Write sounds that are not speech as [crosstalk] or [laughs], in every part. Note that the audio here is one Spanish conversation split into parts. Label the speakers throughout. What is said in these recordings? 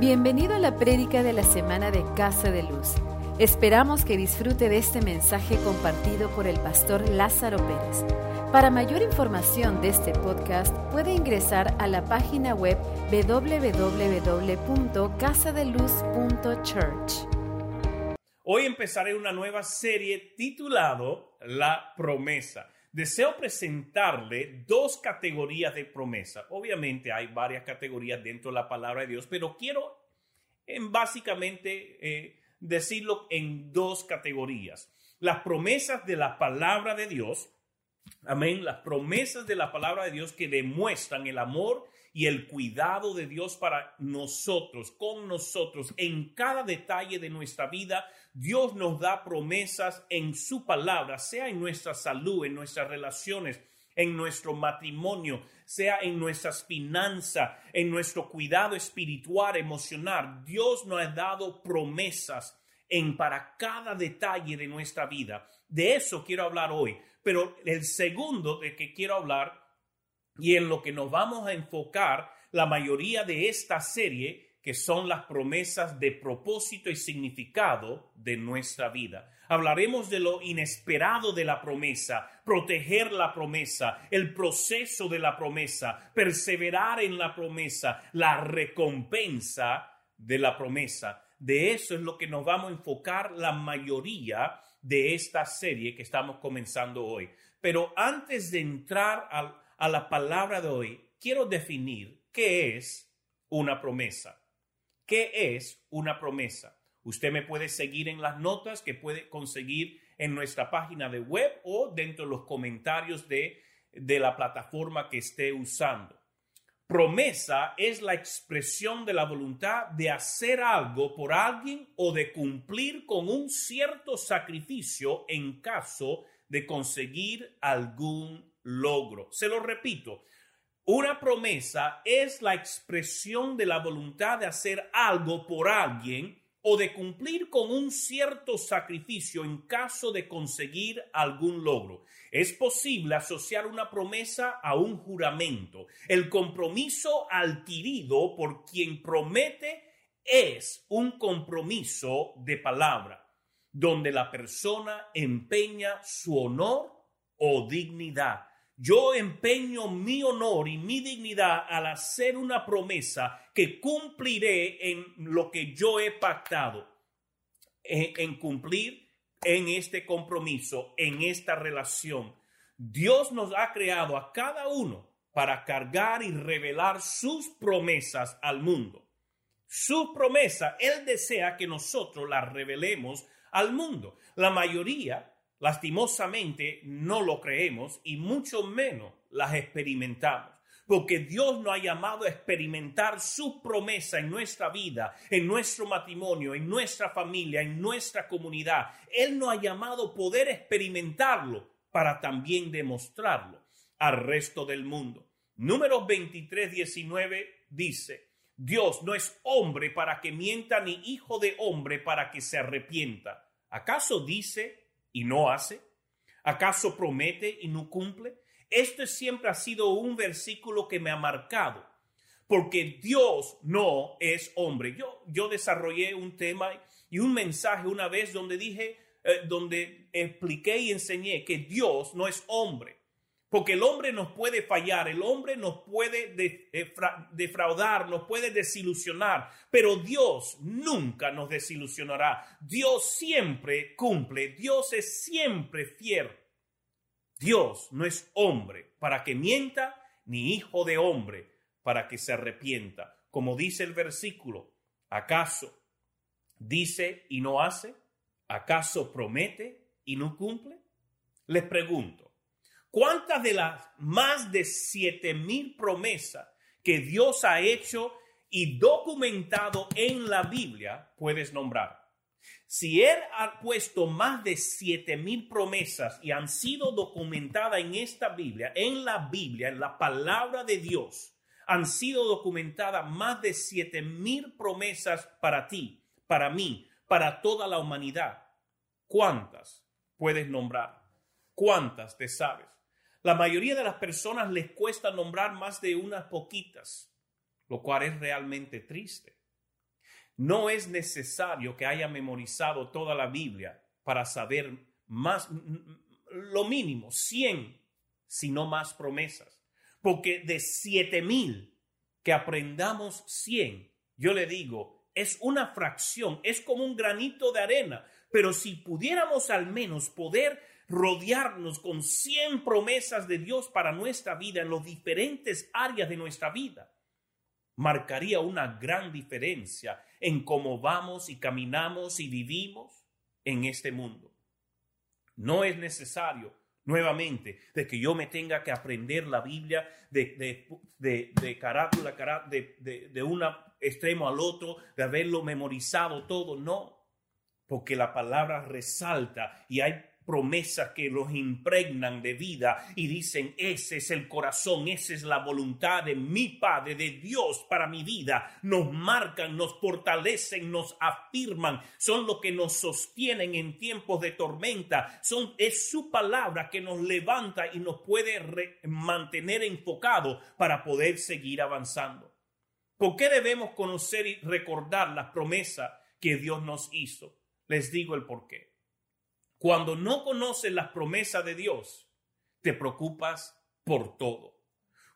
Speaker 1: Bienvenido a la prédica de la semana de Casa de Luz. Esperamos que disfrute de este mensaje compartido por el pastor Lázaro Pérez. Para mayor información de este podcast puede ingresar a la página web www.casadeluz.church.
Speaker 2: Hoy empezaré una nueva serie titulado La promesa. Deseo presentarle dos categorías de promesa. Obviamente hay varias categorías dentro de la palabra de Dios, pero quiero en básicamente eh, decirlo en dos categorías. Las promesas de la palabra de Dios, amén, las promesas de la palabra de Dios que demuestran el amor y el cuidado de Dios para nosotros, con nosotros, en cada detalle de nuestra vida. Dios nos da promesas en su palabra, sea en nuestra salud, en nuestras relaciones, en nuestro matrimonio, sea en nuestras finanzas, en nuestro cuidado espiritual, emocional. Dios nos ha dado promesas en para cada detalle de nuestra vida. De eso quiero hablar hoy. Pero el segundo de que quiero hablar y en lo que nos vamos a enfocar la mayoría de esta serie, que son las promesas de propósito y significado de nuestra vida. Hablaremos de lo inesperado de la promesa, proteger la promesa, el proceso de la promesa, perseverar en la promesa, la recompensa de la promesa. De eso es lo que nos vamos a enfocar la mayoría de esta serie que estamos comenzando hoy. Pero antes de entrar a la palabra de hoy, quiero definir qué es una promesa. ¿Qué es una promesa? Usted me puede seguir en las notas que puede conseguir en nuestra página de web o dentro de los comentarios de, de la plataforma que esté usando. Promesa es la expresión de la voluntad de hacer algo por alguien o de cumplir con un cierto sacrificio en caso de conseguir algún logro. Se lo repito, una promesa es la expresión de la voluntad de hacer algo por alguien o de cumplir con un cierto sacrificio en caso de conseguir algún logro. Es posible asociar una promesa a un juramento. El compromiso adquirido por quien promete es un compromiso de palabra, donde la persona empeña su honor o dignidad yo empeño mi honor y mi dignidad al hacer una promesa que cumpliré en lo que yo he pactado, en, cumplir en este compromiso, en esta relación. Dios nos ha creado a cada uno para cargar y revelar sus promesas al mundo. Su promesa, Él desea que nosotros las revelemos al mundo. La mayoría lastimosamente no lo creemos y mucho menos las experimentamos. Porque Dios nos ha llamado a experimentar su promesa en nuestra vida, en nuestro matrimonio, en nuestra familia, en nuestra comunidad. Él nos ha llamado poder experimentarlo para también demostrarlo al resto del mundo. Números 23, 19 dice, Dios no es hombre para que mienta ni hijo de hombre para que se arrepienta. ¿Acaso dice y no hace? ¿Acaso promete y no cumple? Este siempre ha sido un versículo que me ha marcado, porque Dios no es hombre. Yo, yo desarrollé un tema y un mensaje una vez donde dije, eh, donde expliqué y enseñé que Dios no es hombre. Porque el hombre nos puede fallar, el hombre nos puede defraudar, nos puede desilusionar, pero Dios nunca nos desilusionará. Dios siempre cumple, Dios es siempre fiel. Dios no es hombre para que mienta, ni hijo de hombre para que se arrepienta. Como dice el versículo, ¿acaso dice y no hace? ¿Acaso promete y no cumple? Les pregunto, ¿Cuántas de las más de siete mil promesas que Dios ha hecho y documentado en la Biblia puedes nombrar? Si Él ha puesto más de siete mil promesas y han sido documentadas en esta Biblia, en la Biblia, en la palabra de Dios, han sido documentadas más de siete mil promesas para ti, para mí, para toda la humanidad. ¿Cuántas puedes nombrar? ¿Cuántas te sabes? La mayoría de las personas les cuesta nombrar más de unas poquitas, lo cual es realmente triste. No es necesario que haya memorizado toda la Biblia para saber más, lo mínimo, 100, sino más promesas. Porque de siete mil que aprendamos 100, yo le digo, es una fracción, es como un granito de arena. Pero si pudiéramos al menos poder rodearnos con 100 promesas de Dios para nuestra vida en las diferentes áreas de nuestra vida, marcaría una gran diferencia en cómo vamos y caminamos y vivimos en este mundo. No es necesario nuevamente de que yo me tenga que aprender la Biblia de, de, de, de de un extremo al otro, de haberlo memorizado todo, no, porque la palabra resalta y hay promesas que los impregnan de vida y dicen, ese es el corazón, esa es la voluntad de mi Padre, de Dios para mi vida. Nos marcan, nos fortalecen, nos afirman, son lo que nos sostienen en tiempos de tormenta, son, es su palabra que nos levanta y nos puede mantener enfocado para poder seguir avanzando. ¿Por qué debemos conocer y recordar las promesas que Dios nos hizo? Les digo el por qué. Cuando no conoces las promesas de Dios, te preocupas por todo.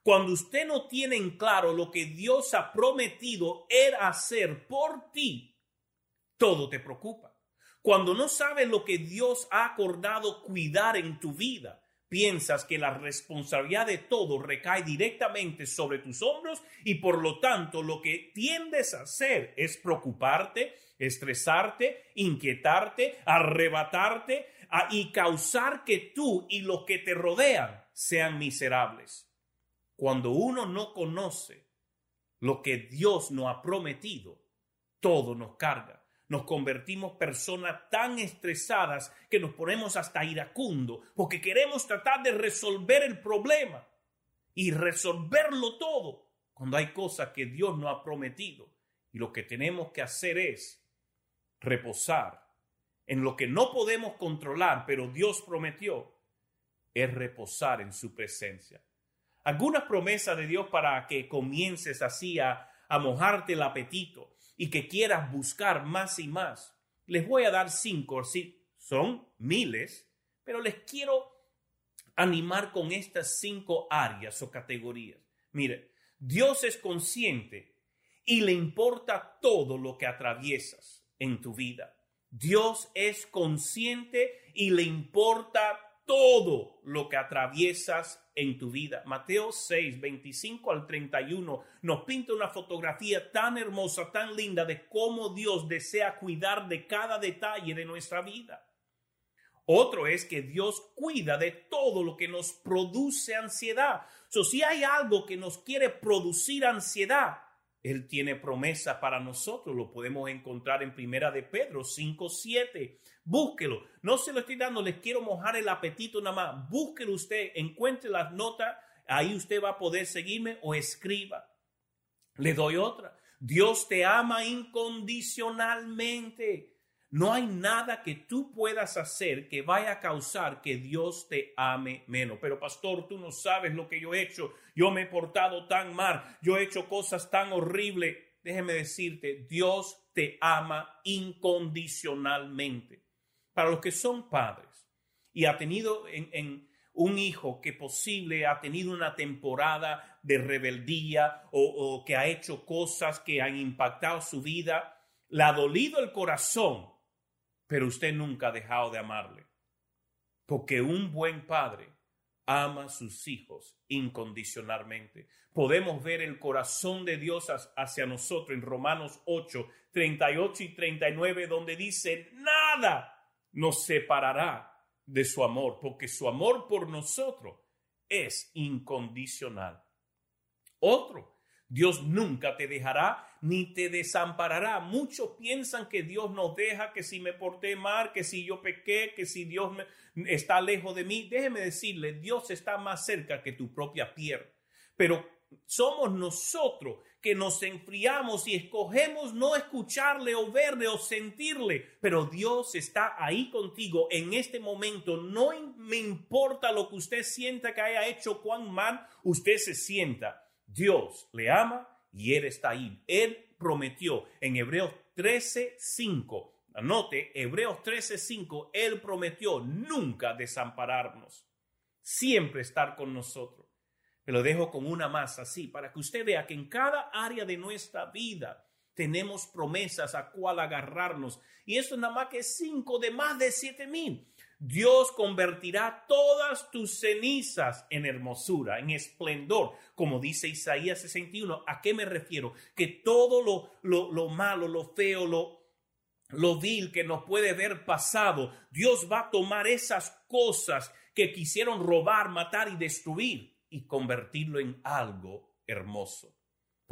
Speaker 2: Cuando usted no tiene en claro lo que Dios ha prometido hacer por ti, todo te preocupa. Cuando no sabes lo que Dios ha acordado cuidar en tu vida, piensas que la responsabilidad de todo recae directamente sobre tus hombros y por lo tanto lo que tiendes a hacer es preocuparte, estresarte, inquietarte, arrebatarte y causar que tú y los que te rodean sean miserables. Cuando uno no conoce lo que Dios nos ha prometido, todo nos carga. Nos convertimos personas tan estresadas que nos ponemos hasta iracundo porque queremos tratar de resolver el problema y resolverlo todo cuando hay cosas que Dios no ha prometido. Y lo que tenemos que hacer es reposar en lo que no podemos controlar, pero Dios prometió, es reposar en su presencia. Algunas promesas de Dios para que comiences así a, a mojarte el apetito y que quieras buscar más y más. Les voy a dar cinco, sí, son miles, pero les quiero animar con estas cinco áreas o categorías. Mire, Dios es consciente y le importa todo lo que atraviesas en tu vida. Dios es consciente y le importa todo lo que atraviesas en tu vida. Mateo 6, 25 al 31 nos pinta una fotografía tan hermosa, tan linda de cómo Dios desea cuidar de cada detalle de nuestra vida. Otro es que Dios cuida de todo lo que nos produce ansiedad. So, si hay algo que nos quiere producir ansiedad, él tiene promesa para nosotros, lo podemos encontrar en Primera de Pedro 5, 7. Búsquelo, no se lo estoy dando, les quiero mojar el apetito nada más. Búsquelo usted, encuentre las notas, ahí usted va a poder seguirme o escriba. Le doy otra. Dios te ama incondicionalmente. No hay nada que tú puedas hacer que vaya a causar que Dios te ame menos. Pero pastor, tú no sabes lo que yo he hecho. Yo me he portado tan mal. Yo he hecho cosas tan horribles. Déjeme decirte, Dios te ama incondicionalmente. Para los que son padres y ha tenido en, un hijo que posible ha tenido una temporada de rebeldía o, o que ha hecho cosas que han impactado su vida, le ha dolido el corazón pero usted nunca ha dejado de amarle. Porque un buen padre ama a sus hijos incondicionalmente. Podemos ver el corazón de Dios hacia nosotros en Romanos 8, 38 y 39, donde dice, nada nos separará de su amor, porque su amor por nosotros es incondicional. Otro, Dios nunca te dejará ni te desamparará. Muchos piensan que Dios nos deja, que si me porté mal, que si yo pequé, que si Dios está lejos de mí. Déjeme decirle, Dios está más cerca que tu propia piel. Pero somos nosotros que nos enfriamos y escogemos no escucharle o verle o sentirle, pero Dios está ahí contigo en este momento. No me importa lo que usted sienta que haya hecho, cuán mal usted se sienta. Dios le ama y Él está ahí. Él prometió en Hebreos 13:5. Anote, Hebreos 13:5, Él prometió nunca desampararnos, siempre estar con nosotros. Me lo dejo con una más así, para que usted vea que en cada área de nuestra vida tenemos promesas a cual agarrarnos. Y eso nada más que cinco de más de siete mil. Dios convertirá todas tus cenizas en hermosura, en esplendor, como dice Isaías 61. ¿A qué me refiero? Que todo lo, lo, lo malo, lo feo, lo, lo vil que nos puede ver pasado, Dios va a tomar esas cosas que quisieron robar, matar y destruir y convertirlo en algo hermoso.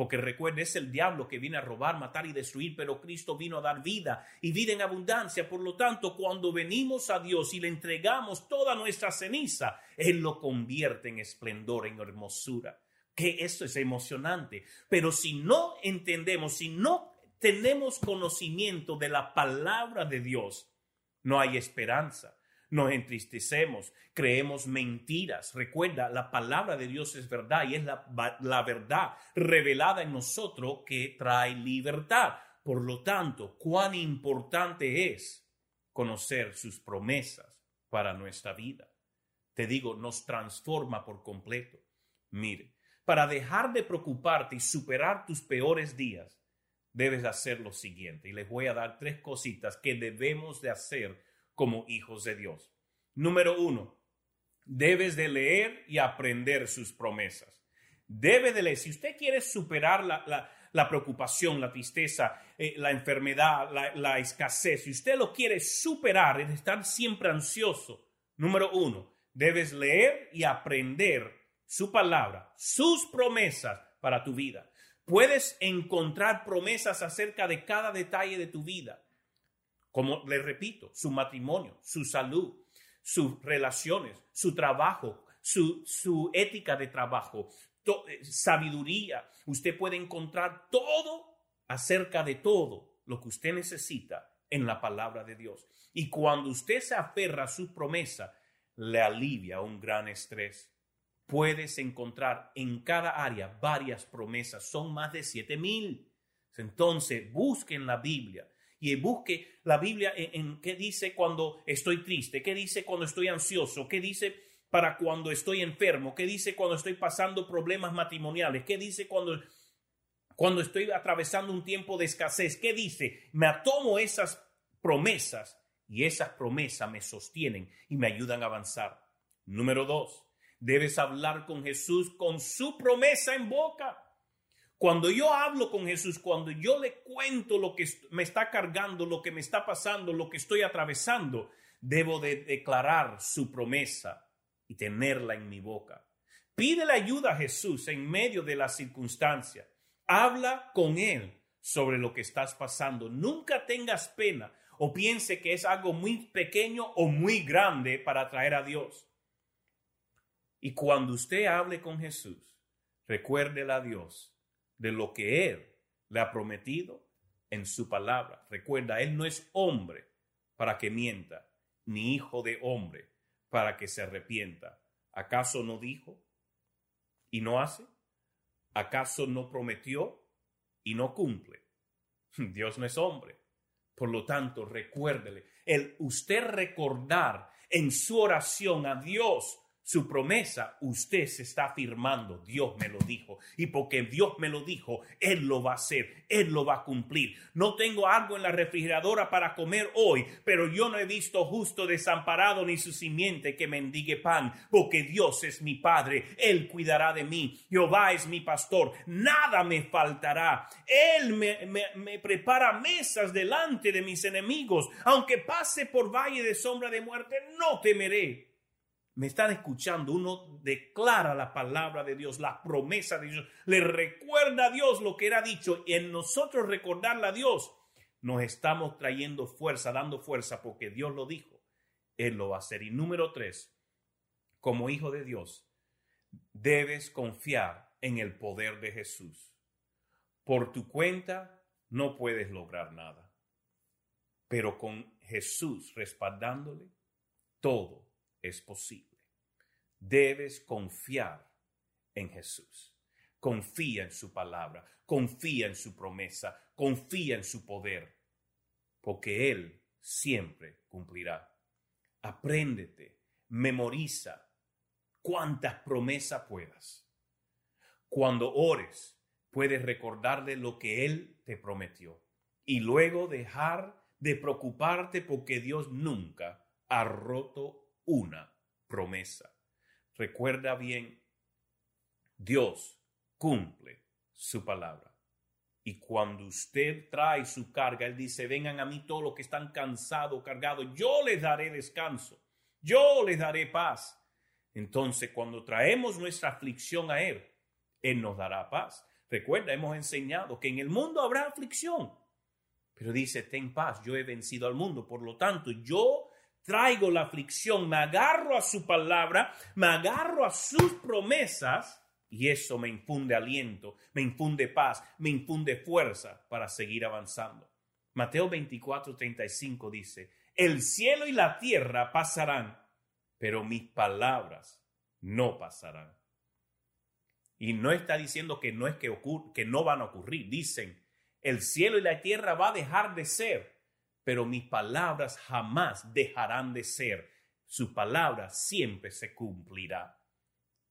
Speaker 2: Porque recuerde, es el diablo que viene a robar, matar y destruir, pero Cristo vino a dar vida y vida en abundancia. Por lo tanto, cuando venimos a Dios y le entregamos toda nuestra ceniza, Él lo convierte en esplendor, en hermosura. Que esto es emocionante. Pero si no entendemos, si no tenemos conocimiento de la palabra de Dios, no hay esperanza nos entristecemos, creemos mentiras. Recuerda, la palabra de Dios es verdad y es la, la, verdad revelada en nosotros que trae libertad. Por lo tanto, cuán importante es conocer sus promesas para nuestra vida. Te digo, nos transforma por completo. Mire, para dejar de preocuparte y superar tus peores días, debes hacer lo siguiente. Y les voy a dar tres cositas que debemos de hacer como hijos de Dios. Número uno, debes de leer y aprender sus promesas. Debe de leer. Si usted quiere superar la, preocupación, la tristeza, eh, la enfermedad, la, la, escasez, si usted lo quiere superar, es estar siempre ansioso. Número uno, debes leer y aprender su palabra, sus promesas para tu vida. Puedes encontrar promesas acerca de cada detalle de tu vida. Como le repito, su matrimonio, su salud, sus relaciones, su trabajo, su, su ética de trabajo, eh, sabiduría. Usted puede encontrar todo acerca de todo lo que usted necesita en la palabra de Dios. Y cuando usted se aferra a su promesa, le alivia un gran estrés. Puedes encontrar en cada área varias promesas, son más de siete mil. Entonces, busquen la Biblia y busque la Biblia en, qué dice cuando estoy triste, qué dice cuando estoy ansioso, qué dice para cuando estoy enfermo, qué dice cuando estoy pasando problemas matrimoniales, qué dice cuando, cuando estoy atravesando un tiempo de escasez, qué dice. Me atomo esas promesas y esas promesas me sostienen y me ayudan a avanzar. Número dos, debes hablar con Jesús con su promesa en boca. Cuando yo hablo con Jesús, cuando yo le cuento lo que me está cargando, lo que me está pasando, lo que estoy atravesando, debo de declarar su promesa y tenerla en mi boca. Pídele ayuda a Jesús en medio de la circunstancia. Habla con Él sobre lo que estás pasando. Nunca tengas pena o piense que es algo muy pequeño o muy grande para traer a Dios. Y cuando usted hable con Jesús, recuérdele a Dios de lo que Él le ha prometido en su palabra. Recuerda, Él no es hombre para que mienta, ni hijo de hombre para que se arrepienta. ¿Acaso no dijo y no hace? ¿Acaso no prometió y no cumple? [laughs] Dios no es hombre. Por lo tanto, recuérdele, el usted recordar en su oración a Dios su promesa, usted se está afirmando, Dios me lo dijo. Y porque Dios me lo dijo, Él lo va a hacer, Él lo va a cumplir. No tengo algo en la refrigeradora para comer hoy, pero yo no he visto justo desamparado ni su simiente que mendigue pan, porque Dios es mi Padre, Él cuidará de mí. Jehová es mi pastor, nada me faltará. Él me, me prepara mesas delante de mis enemigos. Aunque pase por valle de sombra de muerte, no temeré me están escuchando, uno declara la palabra de Dios, la promesa de Dios, le recuerda a Dios lo que era dicho y en nosotros recordarle a Dios, nos estamos trayendo fuerza, dando fuerza porque Dios lo dijo, Él lo va a hacer. Y número tres, como hijo de Dios, debes confiar en el poder de Jesús. Por tu cuenta no puedes lograr nada, pero con Jesús respaldándole, todo es posible. Debes confiar en Jesús. Confía en su palabra, confía en su promesa, confía en su poder, porque Él siempre cumplirá. Apréndete, memoriza cuantas promesas puedas. Cuando ores, puedes recordarle lo que Él te prometió y luego dejar de preocuparte porque Dios nunca ha roto una promesa. Recuerda bien, Dios cumple su palabra. Y cuando usted trae su carga, Él dice, vengan a mí todos los que están cansados, cargados, yo les daré descanso, yo les daré paz. Entonces, cuando traemos nuestra aflicción a Él, Él nos dará paz. Recuerda, hemos enseñado que en el mundo habrá aflicción, pero dice, ten paz, yo he vencido al mundo. Por lo tanto, yo traigo la aflicción, me agarro a su palabra, me agarro a sus promesas y eso me infunde aliento, me infunde paz, me infunde fuerza para seguir avanzando. Mateo 24, 35 dice, el cielo y la tierra pasarán, pero mis palabras no pasarán. Y no está diciendo que no es que, que no van a ocurrir, dicen, el cielo y la tierra va a dejar de ser, pero mis palabras jamás dejarán de ser. Su palabra siempre se cumplirá.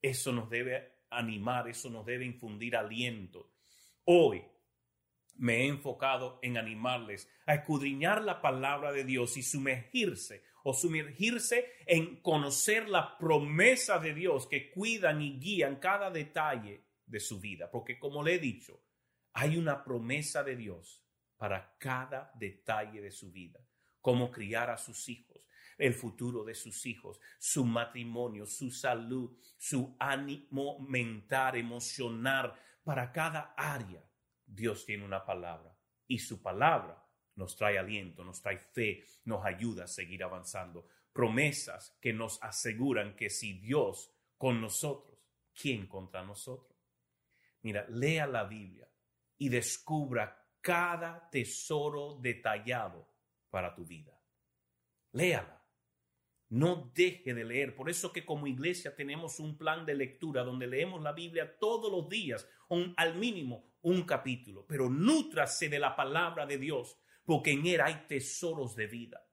Speaker 2: Eso nos debe animar, eso nos debe infundir aliento. Hoy me he enfocado en animarles a escudriñar la palabra de Dios y sumergirse o sumergirse en conocer la promesa de Dios que cuidan y guían cada detalle de su vida. Porque como le he dicho, hay una promesa de Dios para cada detalle de su vida. Cómo criar a sus hijos, el futuro de sus hijos, su matrimonio, su salud, su ánimo mental, emocional, para cada área. Dios tiene una palabra y su palabra nos trae aliento, nos trae fe, nos ayuda a seguir avanzando. Promesas que nos aseguran que si Dios con nosotros, ¿quién contra nosotros? Mira, lea la Biblia y descubra cada tesoro detallado para tu vida. Léala. No deje de leer. Por eso que como iglesia tenemos un plan de lectura donde leemos la Biblia todos los días, al mínimo un capítulo. Pero nútrase de la palabra de Dios, porque en él hay tesoros de vida.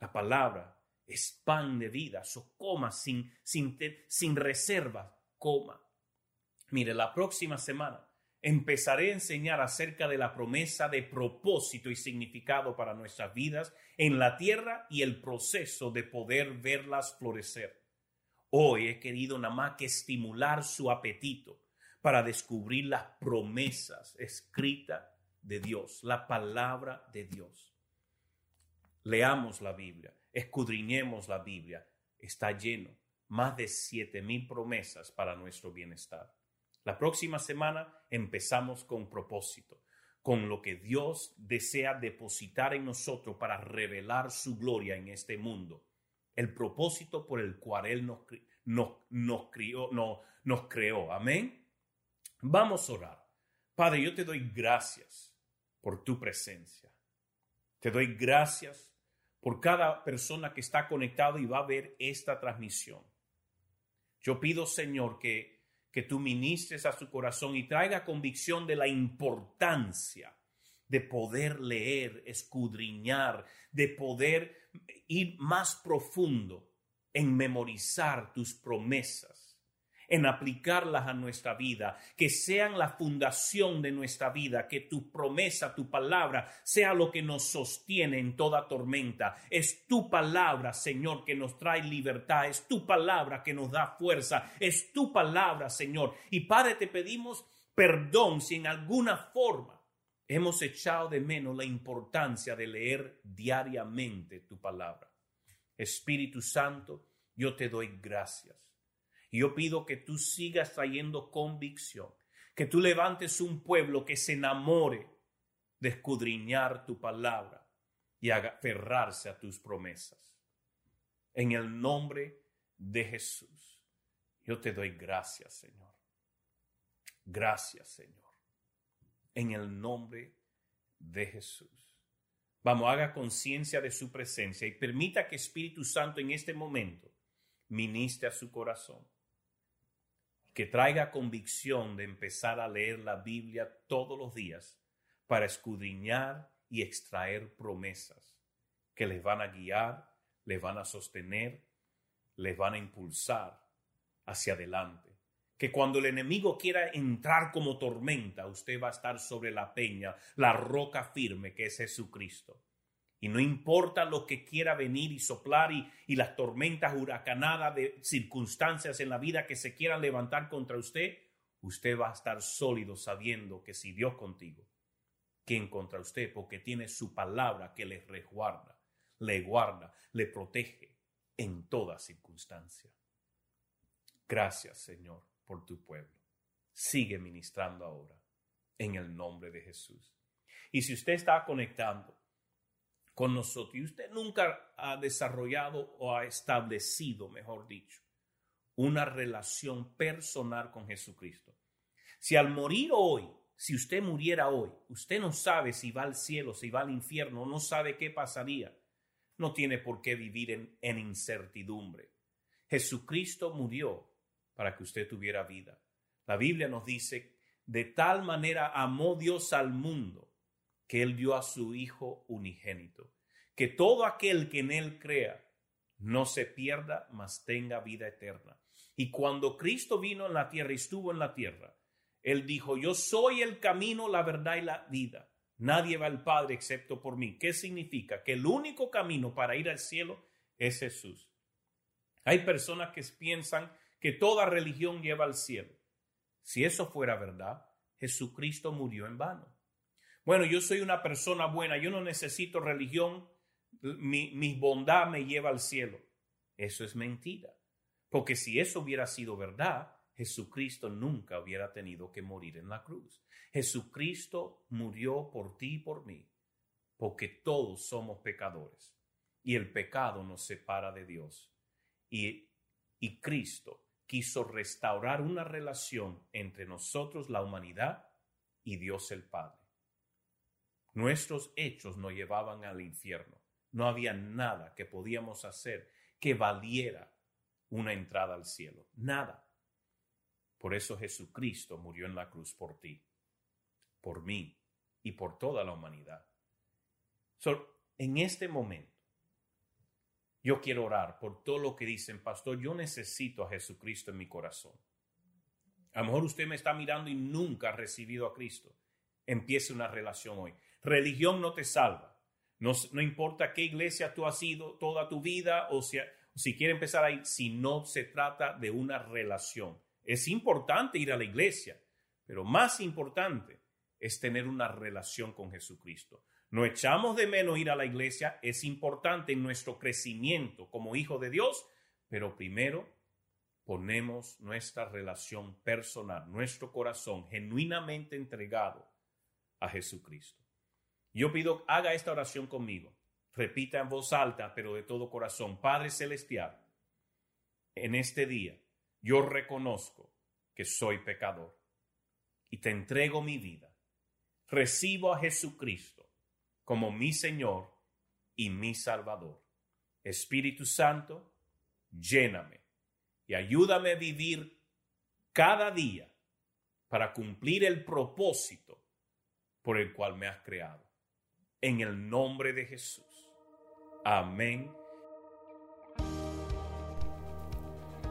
Speaker 2: La palabra es pan de vida. So coma sin, sin, sin reserva. Coma. Mire, la próxima semana empezaré a enseñar acerca de la promesa de propósito y significado para nuestras vidas en la tierra y el proceso de poder verlas florecer. Hoy he querido nada más que estimular su apetito para descubrir las promesas escritas de Dios, la palabra de Dios. Leamos la Biblia, escudriñemos la Biblia. Está lleno más de siete mil promesas para nuestro bienestar. La próxima semana empezamos con propósito, con lo que Dios desea depositar en nosotros para revelar su gloria en este mundo. El propósito por el cual Él nos, nos, crió, nos creó. Amén. Vamos a orar. Padre, yo te doy gracias por tu presencia. Te doy gracias por cada persona que está conectado y va a ver esta transmisión. Yo pido, Señor, que que tú ministres a su corazón y traiga convicción de la importancia de poder leer, escudriñar, de poder ir más profundo en memorizar tus promesas en aplicarlas a nuestra vida, que sean la fundación de nuestra vida, que tu promesa, tu palabra, sea lo que nos sostiene en toda tormenta. Es tu palabra, Señor, que nos trae libertad, es tu palabra que nos da fuerza, es tu palabra, Señor. Y Padre, te pedimos perdón si en alguna forma hemos echado de menos la importancia de leer diariamente tu palabra. Espíritu Santo, yo te doy gracias yo pido que tú sigas trayendo convicción, que tú levantes un pueblo que se enamore de escudriñar tu palabra y aferrarse a tus promesas. En el nombre de Jesús, yo te doy gracias, Señor. Gracias, Señor. En el nombre de Jesús. Vamos, haga conciencia de su presencia y permita que Espíritu Santo en este momento ministre a su corazón que traiga convicción de empezar a leer la Biblia todos los días para escudriñar y extraer promesas que les van a guiar, les van a sostener, les van a impulsar hacia adelante. Que cuando el enemigo quiera entrar como tormenta, usted va a estar sobre la peña, la roca firme que es Jesucristo. Y no importa lo que quiera venir y soplar y, las tormentas huracanadas de circunstancias en la vida que se quieran levantar contra usted, usted va a estar sólido sabiendo que si Dios contigo, ¿quién contra usted? Porque tiene su palabra que le resguarda, le guarda, le protege en toda circunstancia. Gracias, Señor, por tu pueblo. Sigue ministrando ahora en el nombre de Jesús. Y si usted está conectando con nosotros y usted nunca ha desarrollado o ha establecido, mejor dicho, una relación personal con Jesucristo. Si al morir hoy, si usted muriera hoy, usted no sabe si va al cielo, si va al infierno, no sabe qué pasaría, no tiene por qué vivir en, en incertidumbre. Jesucristo murió para que usted tuviera vida. La Biblia nos dice, de tal manera amó Dios al mundo que Él dio a su Hijo unigénito, que todo aquel que en Él crea no se pierda, mas tenga vida eterna. Y cuando Cristo vino en la tierra y estuvo en la tierra, Él dijo, yo soy el camino, la verdad y la vida. Nadie va al Padre excepto por mí. ¿Qué significa? Que el único camino para ir al cielo es Jesús. Hay personas que piensan que toda religión lleva al cielo. Si eso fuera verdad, Jesucristo murió en vano. Bueno, yo soy una persona buena, yo no necesito religión, mi, mi bondad me lleva al cielo. Eso es mentira. Porque si eso hubiera sido verdad, Jesucristo nunca hubiera tenido que morir en la cruz. Jesucristo murió por ti y por mí, porque todos somos pecadores y el pecado nos separa de Dios. Y, y Cristo quiso restaurar una relación entre nosotros, la humanidad, y Dios el Padre. Nuestros hechos nos llevaban al infierno. No había nada que podíamos hacer que valiera una entrada al cielo. Nada. Por eso Jesucristo murió en la cruz por ti, por mí y por toda la humanidad. en este momento, yo quiero orar por todo lo que dicen, pastor, yo necesito a Jesucristo en mi corazón. A lo mejor usted me está mirando y nunca ha recibido a Cristo. Empiece una relación hoy. Religión no te salva. No, no importa qué iglesia tú has ido toda tu vida o si, si quiere empezar ahí, si no se trata de una relación. Es importante ir a la iglesia, pero más importante es tener una relación con Jesucristo. No echamos de menos ir a la iglesia, es importante en nuestro crecimiento como hijo de Dios, pero primero ponemos nuestra relación personal, nuestro corazón genuinamente entregado a Jesucristo. Yo pido, haga esta oración conmigo. Repita en voz alta, pero de todo corazón. Padre Celestial, en este día yo reconozco que soy pecador y te entrego mi vida. Recibo a Jesucristo como mi Señor y mi Salvador. Espíritu Santo, lléname y ayúdame a vivir cada día para cumplir el propósito por el cual me has creado. En el nombre de Jesús. Amén.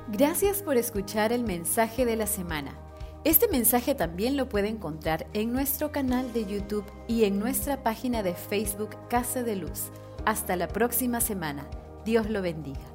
Speaker 1: Gracias por escuchar el mensaje de la semana. Este mensaje también lo puede encontrar en nuestro canal de YouTube y en nuestra página de Facebook Casa de Luz. Hasta la próxima semana. Dios lo bendiga.